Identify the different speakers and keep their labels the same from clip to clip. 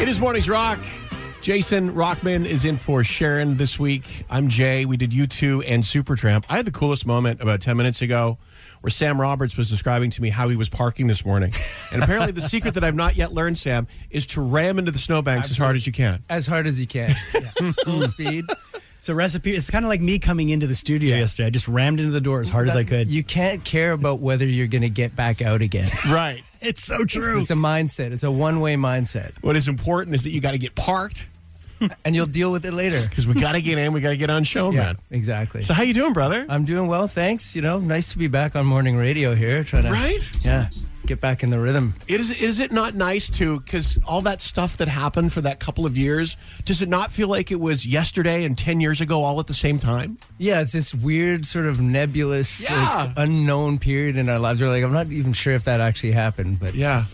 Speaker 1: It is Mornings Rock. Jason Rockman is in for Sharon this week. I'm Jay. We did U2 and Supertramp. I had the coolest moment about 10 minutes ago where Sam Roberts was describing to me how he was parking this morning. And apparently, the secret that I've not yet learned, Sam, is to ram into the snowbanks as hard as you can.
Speaker 2: As hard as you can. Full speed.
Speaker 3: It's a recipe. It's kind of like me coming into the studio yesterday. I just rammed into the door as hard as I could.
Speaker 2: You can't care about whether you're going to get back out again.
Speaker 1: Right.
Speaker 3: It's so true.
Speaker 2: It's a mindset. It's a one way mindset.
Speaker 1: What is important is that you got to get parked
Speaker 2: And you'll deal with it later.
Speaker 1: because we got to get in. We got to get on show,
Speaker 2: Yeah,
Speaker 1: man.
Speaker 2: exactly.
Speaker 1: So how you doing, brother?
Speaker 2: I'm doing well, thanks. You know, nice to be back on morning radio here. Trying to,
Speaker 1: right?
Speaker 2: yeah, get back in the rhythm.
Speaker 1: Is is it not nice to because all that stuff that happened for that couple of years? Does it not feel like it was yesterday and ten years ago all at the same time?
Speaker 2: Yeah, it's this weird sort of nebulous,
Speaker 1: Yeah.
Speaker 2: like, unknown period in our lives. We're like, I'm not even sure if that actually happened, but
Speaker 1: Yeah.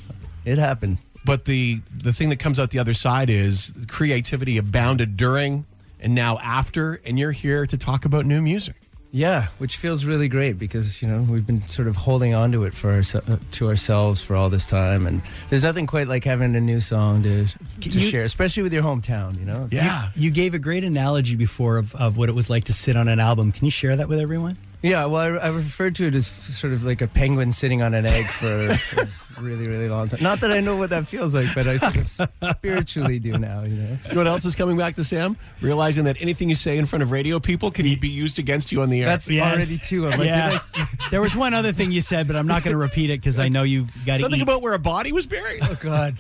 Speaker 2: it happened.
Speaker 1: But the the thing that comes out the other side is creativity abounded during and now after, and you're here to talk about new music.
Speaker 2: Yeah, which feels really great because you know we've been sort of holding on to it for ourse- uh, to ourselves for all this time, and there's nothing quite like having a new song to to
Speaker 3: You-
Speaker 2: share, especially with your hometown. You know,
Speaker 1: Yeah.
Speaker 3: You gave a great analogy before of, of what it was like to sit on an album. Can you share that with everyone?
Speaker 2: Yeah. Well, I, I referred to it as sort of like a penguin sitting on an egg for, for a really, really long time. Not that I know what that feels like, but I sort of spiritually do now. You know.
Speaker 1: You know what else is coming back to Sam? Realizing that anything you say in front of radio people can be used against you on the air.
Speaker 2: That's already two. I'm like,
Speaker 3: yeah.
Speaker 2: did
Speaker 3: there was one other thing you said, but I'm not going to repeat it because I know you've got to
Speaker 1: something
Speaker 3: eat.
Speaker 1: about where a body was buried.
Speaker 2: oh God,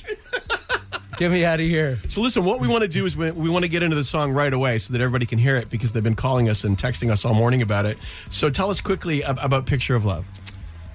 Speaker 2: get me out of here.
Speaker 1: So listen, what we want to do is we, we want to get into the song right away so that everybody can hear it because they've been calling us and texting us all morning about it. So tell us quickly ab- about Picture of Love.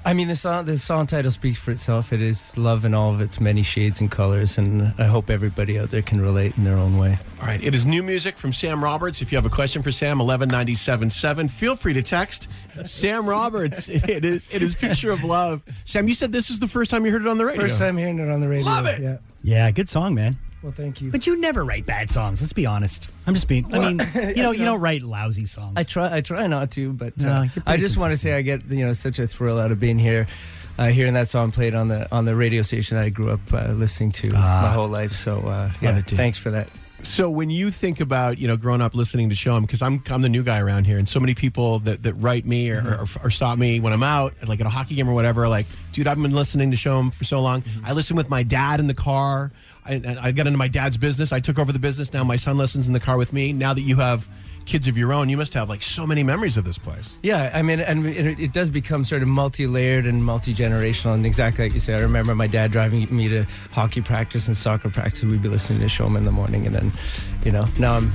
Speaker 2: I mean, the song the song title speaks for itself. It is love in all of its many shades and colors, and I hope everybody out there can relate in their own way.
Speaker 1: All right, it is new music from Sam Roberts. If you have a question for Sam, eleven ninety seven seven, feel free to text Sam Roberts. It is it is Picture of Love. Sam, you said this is the first time you heard it on the radio.
Speaker 2: First time hearing it on the radio.
Speaker 1: Love it.
Speaker 2: Yeah.
Speaker 3: Yeah, good song, man.
Speaker 2: Well, thank you.
Speaker 3: But you never write bad songs. Let's be honest. I'm just being. I mean, you know, you don't write lousy songs.
Speaker 2: I try. I try not to, but
Speaker 3: No,
Speaker 2: uh,
Speaker 3: you're pretty
Speaker 2: I just want to say I get you know such a thrill out of being here, uh, hearing that song played on the on the radio station that I grew up uh, listening to
Speaker 3: Ah.
Speaker 2: my whole life. So uh, yeah,
Speaker 3: it, dude.
Speaker 2: thanks for that.
Speaker 1: So when you think about you know growing up listening to CHOM because I'm I'm the new guy around here, and so many people that, that write me or, or, mm-hmm. or stop me when I'm out, like at a hockey game or whatever, like, dude, I've been listening to CHOM for so long. Mm-hmm. I listen with my dad in the car. I, I got into my dad's business. I took over the business. Now my son listens in the car with me. Now that you have kids of your own, you must have like so many memories of this place.
Speaker 2: Yeah, I mean, and it, it does become sort of multi-layered and multi-generational, and exactly like you said. I remember my dad driving me to hockey practice and soccer practice. We'd be listening to Showman in the morning, and then, you know, now I'm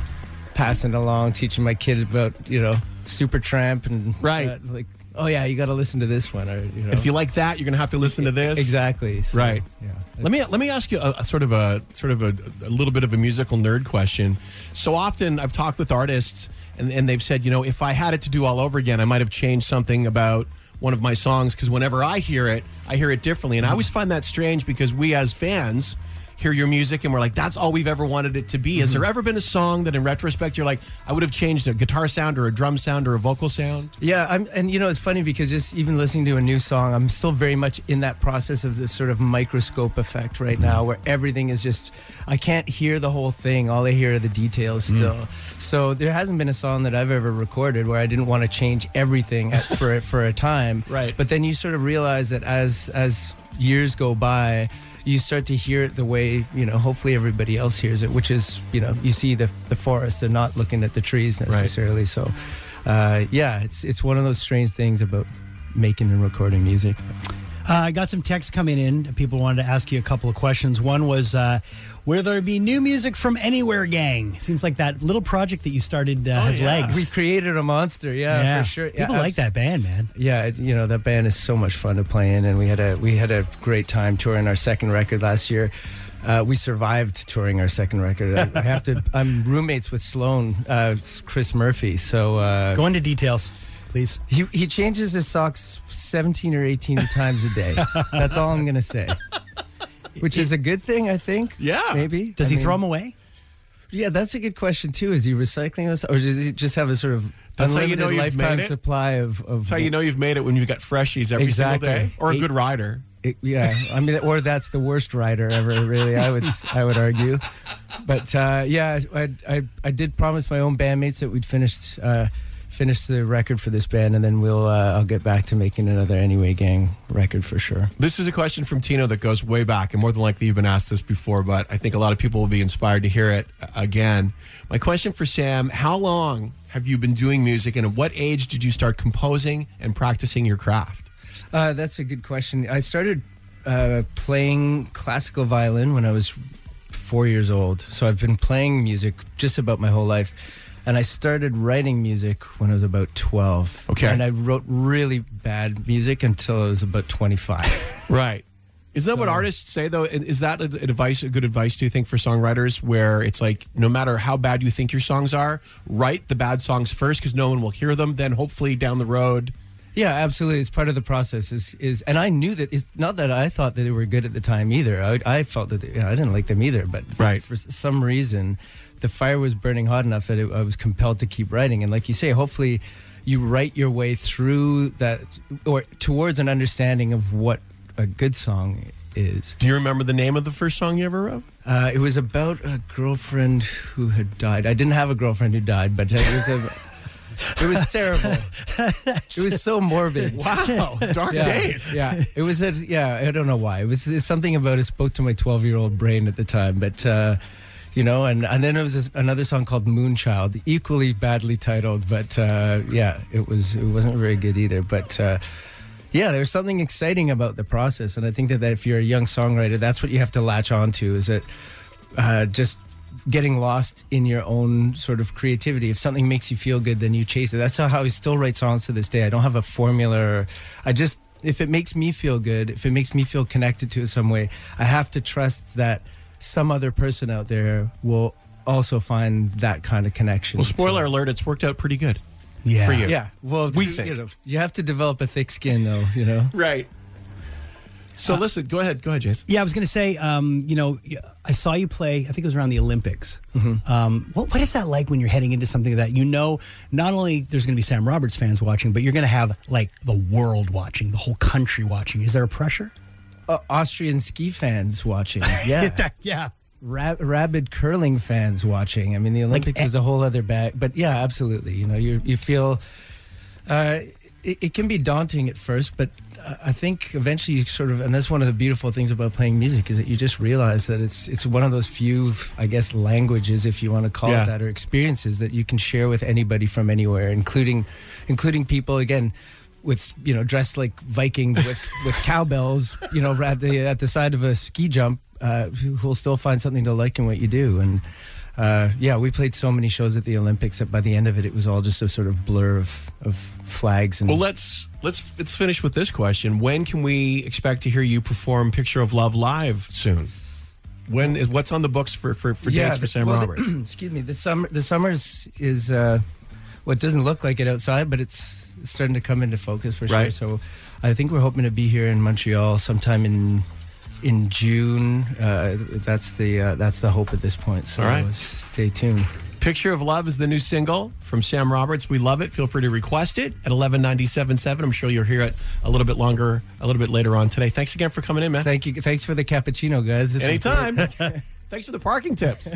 Speaker 2: passing along, teaching my kids about you know Supertramp and
Speaker 1: Right.
Speaker 2: uh, like, oh yeah, you got to listen to this one, or you know,
Speaker 1: If you like that, you're gonna have to listen to this.
Speaker 2: exactly, So,
Speaker 1: Right.
Speaker 2: Yeah.
Speaker 1: Let me let me ask you a, a sort of a sort of a, a little bit of a musical nerd question. So often I've talked with artists and, and they've said, you know, if I had it to do all over again, I might have changed something about one of my songs because whenever I hear it, I hear it differently, and I always find that strange because we as fans hear your music and we're like, that's all we've ever wanted it to be. Has mm-hmm. there ever been a song that in retrospect you're like, I would have changed a guitar sound or a drum sound or a vocal sound?
Speaker 2: Yeah, I'm, and you know it's funny because just even listening to a new song, I'm still very much in that process of this sort of microscope effect right mm-hmm. now, where everything is just I can't hear the whole thing. All I hear are the details mm. still. So there hasn't been a song that I've ever recorded where I didn't want to change everything at, for for a time.
Speaker 1: Right.
Speaker 2: But then you sort of realize that as as years go by. You start to hear it the way you know. Hopefully, everybody else hears it, which is you know you see the the forest and not looking at the trees necessarily. So, uh, yeah, it's it's one of those strange things about making and recording music.
Speaker 3: Uh, I got some texts coming in. People wanted to ask you a couple of questions. One was, uh, will there be new music from Anyway Gang? Seems like that little project that you started uh, has
Speaker 1: yeah.
Speaker 3: legs.
Speaker 2: We created a monster, yeah, for sure.
Speaker 3: People
Speaker 2: yeah,
Speaker 3: like that band, man.
Speaker 2: Yeah, it- you know that band is so much fun to play in, and we had a we had a great time touring our second record last year. Uh, we survived touring our second record. I, I have to. I'm roommates with Sloan, uh, Chris Murphy. So uh,
Speaker 3: Go into details, please.
Speaker 2: he he changes his socks 17 or 18 times a day. That's all I'm gonna say. Which is a good thing, I think.
Speaker 1: Yeah.
Speaker 2: maybe.
Speaker 3: Does
Speaker 2: I
Speaker 3: he
Speaker 2: mean-
Speaker 3: throw them away?
Speaker 2: Yeah, that's a good question too. Is he recycling this, or does he just have a sort of
Speaker 1: That's how you
Speaker 2: unlimited
Speaker 1: know you've
Speaker 2: lifetime
Speaker 1: made it?
Speaker 2: supply of? of
Speaker 1: That's how you know you've made it when you've got freshies every
Speaker 2: Exactly.
Speaker 1: single day, or a
Speaker 2: Eight-
Speaker 1: good rider.
Speaker 2: it- yeah, I mean, or that's the worst rider ever. Really, I would I would argue. But uh, yeah, I, I I did promise my own bandmates that we'd finished uh, finish the record for this band, and then we'll uh, I'll get back to making another Anyway Gang record for sure.
Speaker 1: This is a question from Tino that goes way back, and more than likely you've been asked this before, but I think a lot of people will be inspired to hear it uh, again. My question for Sam How long have you been doing music, and at what age did you start composing and practicing your craft?
Speaker 2: Uh, that's a good question. I started uh, playing classical violin when I was four years old. So I've been playing music just about my whole life. And I started writing music when I was about 12.
Speaker 1: Okay.
Speaker 2: And I wrote really bad music until I was about 25.
Speaker 1: Right. Isn't that what artists say though? Is that a- advice, a good advice, do you think, for songwriters where it's like no matter how bad you think your songs are, write the bad songs first because no one will hear them. Then hopefully down the road,
Speaker 2: Yeah, absolutely. It's part of the process. Is is and I knew that. It's not that I thought that they were good at the time either. I, I felt that they, you know, I didn't like them either. But
Speaker 1: Right.
Speaker 2: for some reason, the fire was burning hot enough that it, I was compelled to keep writing. And like you say, hopefully, you write your way through that or towards an understanding of what a good song is.
Speaker 1: do you remember the name of the first song you ever wrote?
Speaker 2: Uh, it was about a girlfriend who had died. I didn't have a girlfriend who died, but it was a. It was terrible. It was so morbid.
Speaker 1: Wow, dark
Speaker 2: yeah,
Speaker 1: days.
Speaker 2: Yeah, it was a yeah. I don't know why. It was it's something about it spoke to my twelve year old brain at the time, but. uh you know, and, and then there was this, another song called Moonchild, equally badly titled, but uh, yeah, it was it wasn't very good either. But uh, yeah, there's something exciting about the process, and I think that, that if you're a young songwriter, that's what you have to latch onto is that uh, just getting lost in your own sort of creativity. If something makes you feel good, then you chase it. That's how I still write songs to this day. I don't have a formula. Or, I just if it makes me feel good, if it makes me feel connected to it some way, I have to trust that some other person out there will also find that kind of connection.
Speaker 1: Well,
Speaker 2: to-
Speaker 1: spoiler alert, it's worked out pretty good.
Speaker 3: Yeah.
Speaker 1: For you.
Speaker 2: Yeah, well,
Speaker 1: We
Speaker 2: you,
Speaker 1: think.
Speaker 2: you know, you have to develop a thick skin, though. You know.
Speaker 1: Right. So listen, go ahead, go ahead, Jason.
Speaker 3: Yeah, I was going to say, um, you know, I saw you play. I think it was around the Olympics.
Speaker 1: Mm-hmm.
Speaker 3: Um, what, what is that like when you're heading into something that you know? Not only there's going to be Sam Roberts fans watching, but you're going to have like the world watching, the whole country watching. Is there a pressure?
Speaker 2: Uh, Austrian ski fans watching. Yeah.
Speaker 3: yeah.
Speaker 2: Ra- rabid curling fans watching. I mean, the Olympics
Speaker 3: eh-
Speaker 2: is a whole other bag. But yeah, absolutely. You know, you you feel uh, it, it can be daunting at first, but I think eventually you sort of, and that's one of the beautiful things about playing music is that you just realize that it's it's one of those few, I guess, languages, if you want to call
Speaker 1: Yeah.
Speaker 2: it that, or experiences that you can share with anybody from anywhere, including including people again. With you know, dressed like Vikings with with cowbells, you know, at the at the side of a ski jump, uh, who will still find something to like in what you do. And uh, yeah, we played so many shows at the Olympics that by the end of it, it was all just a sort of blur of, of flags and
Speaker 1: Well, let's let's let's finish with this question. When can we expect to hear you perform "Picture of Love" live soon? When is what's on the books for for, for dates for Sam
Speaker 2: well, the-
Speaker 1: Roberts?
Speaker 2: excuse me. The summer, the summers is uh, what doesn't look like it outside, but it's, starting to come into focus for sure.
Speaker 1: Right.
Speaker 2: So, I think we're hoping to be here in Montreal sometime in in June. Uh, that's the uh, that's the hope at this point. So,
Speaker 1: All right.
Speaker 2: stay tuned.
Speaker 1: "Picture of Love" is the new single from Sam Roberts. We love it. Feel free to request it at eleven ninety seven seven. I'm sure you'll hear it a little bit longer, a little bit later on today. Thanks again for coming in, man.
Speaker 2: Thank you. Thanks for the cappuccino, guys. This
Speaker 1: Anytime. Thanks for the parking tips.